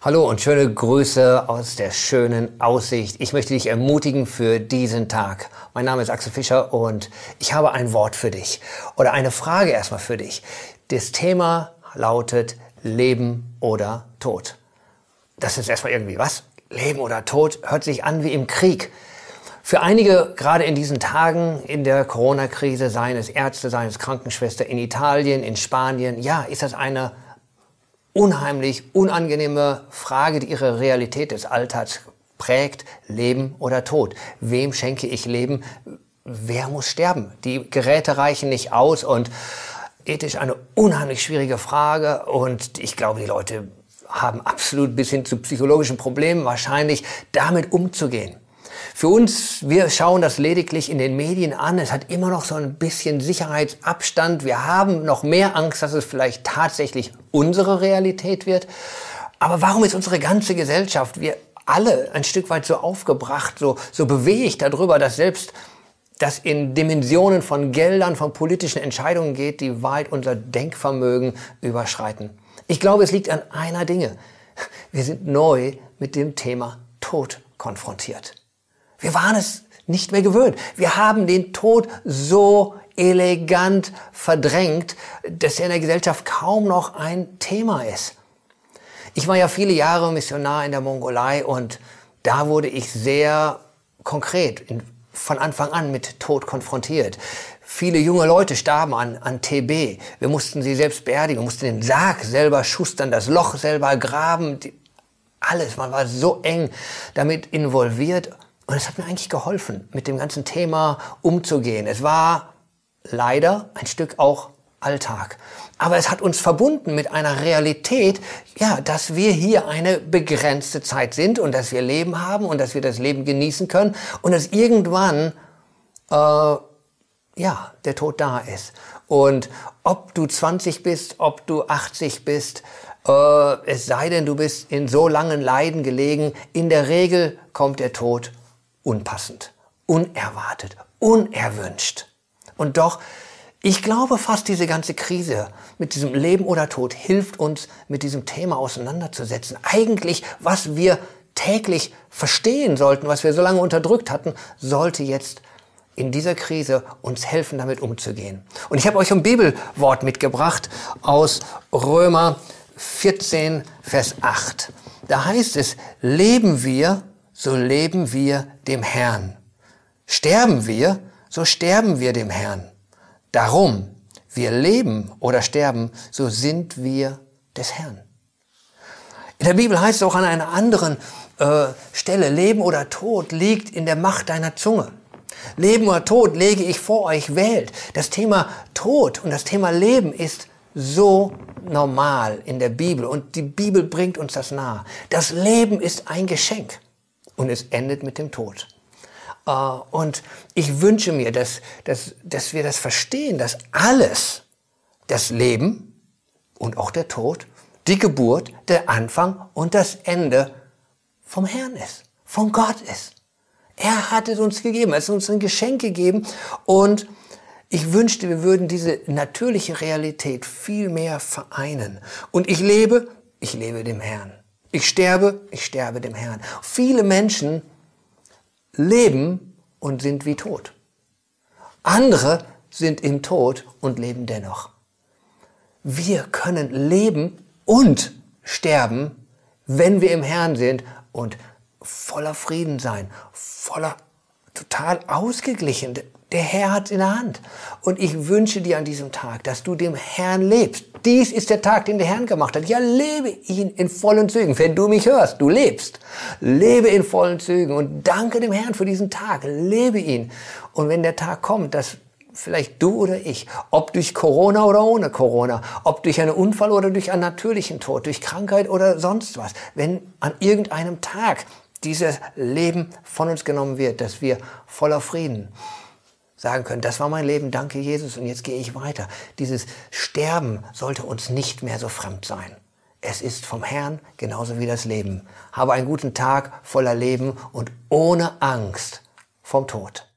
Hallo und schöne Grüße aus der schönen Aussicht. Ich möchte dich ermutigen für diesen Tag. Mein Name ist Axel Fischer und ich habe ein Wort für dich oder eine Frage erstmal für dich. Das Thema lautet Leben oder Tod. Das ist erstmal irgendwie was? Leben oder Tod hört sich an wie im Krieg. Für einige, gerade in diesen Tagen in der Corona-Krise, seien es Ärzte, seien es Krankenschwester in Italien, in Spanien, ja, ist das eine unheimlich unangenehme Frage, die ihre Realität des Alltags prägt. Leben oder Tod? Wem schenke ich Leben? Wer muss sterben? Die Geräte reichen nicht aus und ethisch eine unheimlich schwierige Frage und ich glaube, die Leute haben absolut bis hin zu psychologischen Problemen wahrscheinlich damit umzugehen. Für uns, wir schauen das lediglich in den Medien an. Es hat immer noch so ein bisschen Sicherheitsabstand. Wir haben noch mehr Angst, dass es vielleicht tatsächlich unsere Realität wird. Aber warum ist unsere ganze Gesellschaft, wir alle ein Stück weit so aufgebracht, so, so bewegt darüber, dass selbst das in Dimensionen von Geldern, von politischen Entscheidungen geht, die weit unser Denkvermögen überschreiten. Ich glaube, es liegt an einer Dinge. Wir sind neu mit dem Thema Tod konfrontiert. Wir waren es nicht mehr gewöhnt. Wir haben den Tod so elegant verdrängt, dass er in der Gesellschaft kaum noch ein Thema ist. Ich war ja viele Jahre Missionar in der Mongolei und da wurde ich sehr konkret von Anfang an mit Tod konfrontiert. Viele junge Leute starben an, an TB. Wir mussten sie selbst beerdigen, mussten den Sarg selber schustern, das Loch selber graben. Die, alles, man war so eng damit involviert und es hat mir eigentlich geholfen, mit dem ganzen Thema umzugehen. Es war leider ein Stück auch Alltag. Aber es hat uns verbunden mit einer Realität, ja, dass wir hier eine begrenzte Zeit sind und dass wir Leben haben und dass wir das Leben genießen können und dass irgendwann, äh, ja, der Tod da ist. Und ob du 20 bist, ob du 80 bist, äh, es sei denn, du bist in so langen Leiden gelegen, in der Regel kommt der Tod unpassend, unerwartet, unerwünscht. Und doch, ich glaube fast, diese ganze Krise mit diesem Leben oder Tod hilft uns, mit diesem Thema auseinanderzusetzen. Eigentlich, was wir täglich verstehen sollten, was wir so lange unterdrückt hatten, sollte jetzt in dieser Krise uns helfen, damit umzugehen. Und ich habe euch ein Bibelwort mitgebracht aus Römer 14, Vers 8. Da heißt es, leben wir so leben wir dem Herrn. Sterben wir, so sterben wir dem Herrn. Darum, wir leben oder sterben, so sind wir des Herrn. In der Bibel heißt es auch an einer anderen äh, Stelle, Leben oder Tod liegt in der Macht deiner Zunge. Leben oder Tod lege ich vor euch, wählt. Das Thema Tod und das Thema Leben ist so normal in der Bibel und die Bibel bringt uns das nahe. Das Leben ist ein Geschenk und es endet mit dem Tod. Äh, und ich wünsche mir, dass, dass, dass wir das verstehen, dass alles, das Leben und auch der Tod, die Geburt, der Anfang und das Ende vom Herrn ist, von Gott ist. Er hat es uns gegeben, er hat uns ein Geschenk gegeben und ich wünschte, wir würden diese natürliche Realität viel mehr vereinen. Und ich lebe, ich lebe dem Herrn. Ich sterbe, ich sterbe dem Herrn. Viele Menschen leben und sind wie tot. Andere sind im Tod und leben dennoch. Wir können leben und sterben, wenn wir im Herrn sind und voller Frieden sein, voller total ausgeglichen. Der Herr hat es in der Hand. Und ich wünsche dir an diesem Tag, dass du dem Herrn lebst. Dies ist der Tag, den der Herr gemacht hat. Ja, lebe ihn in vollen Zügen. Wenn du mich hörst, du lebst. Lebe in vollen Zügen und danke dem Herrn für diesen Tag. Lebe ihn. Und wenn der Tag kommt, dass vielleicht du oder ich, ob durch Corona oder ohne Corona, ob durch einen Unfall oder durch einen natürlichen Tod, durch Krankheit oder sonst was, wenn an irgendeinem Tag dieses Leben von uns genommen wird, dass wir voller Frieden sagen können, das war mein Leben, danke Jesus und jetzt gehe ich weiter. Dieses Sterben sollte uns nicht mehr so fremd sein. Es ist vom Herrn genauso wie das Leben. Habe einen guten Tag voller Leben und ohne Angst vom Tod.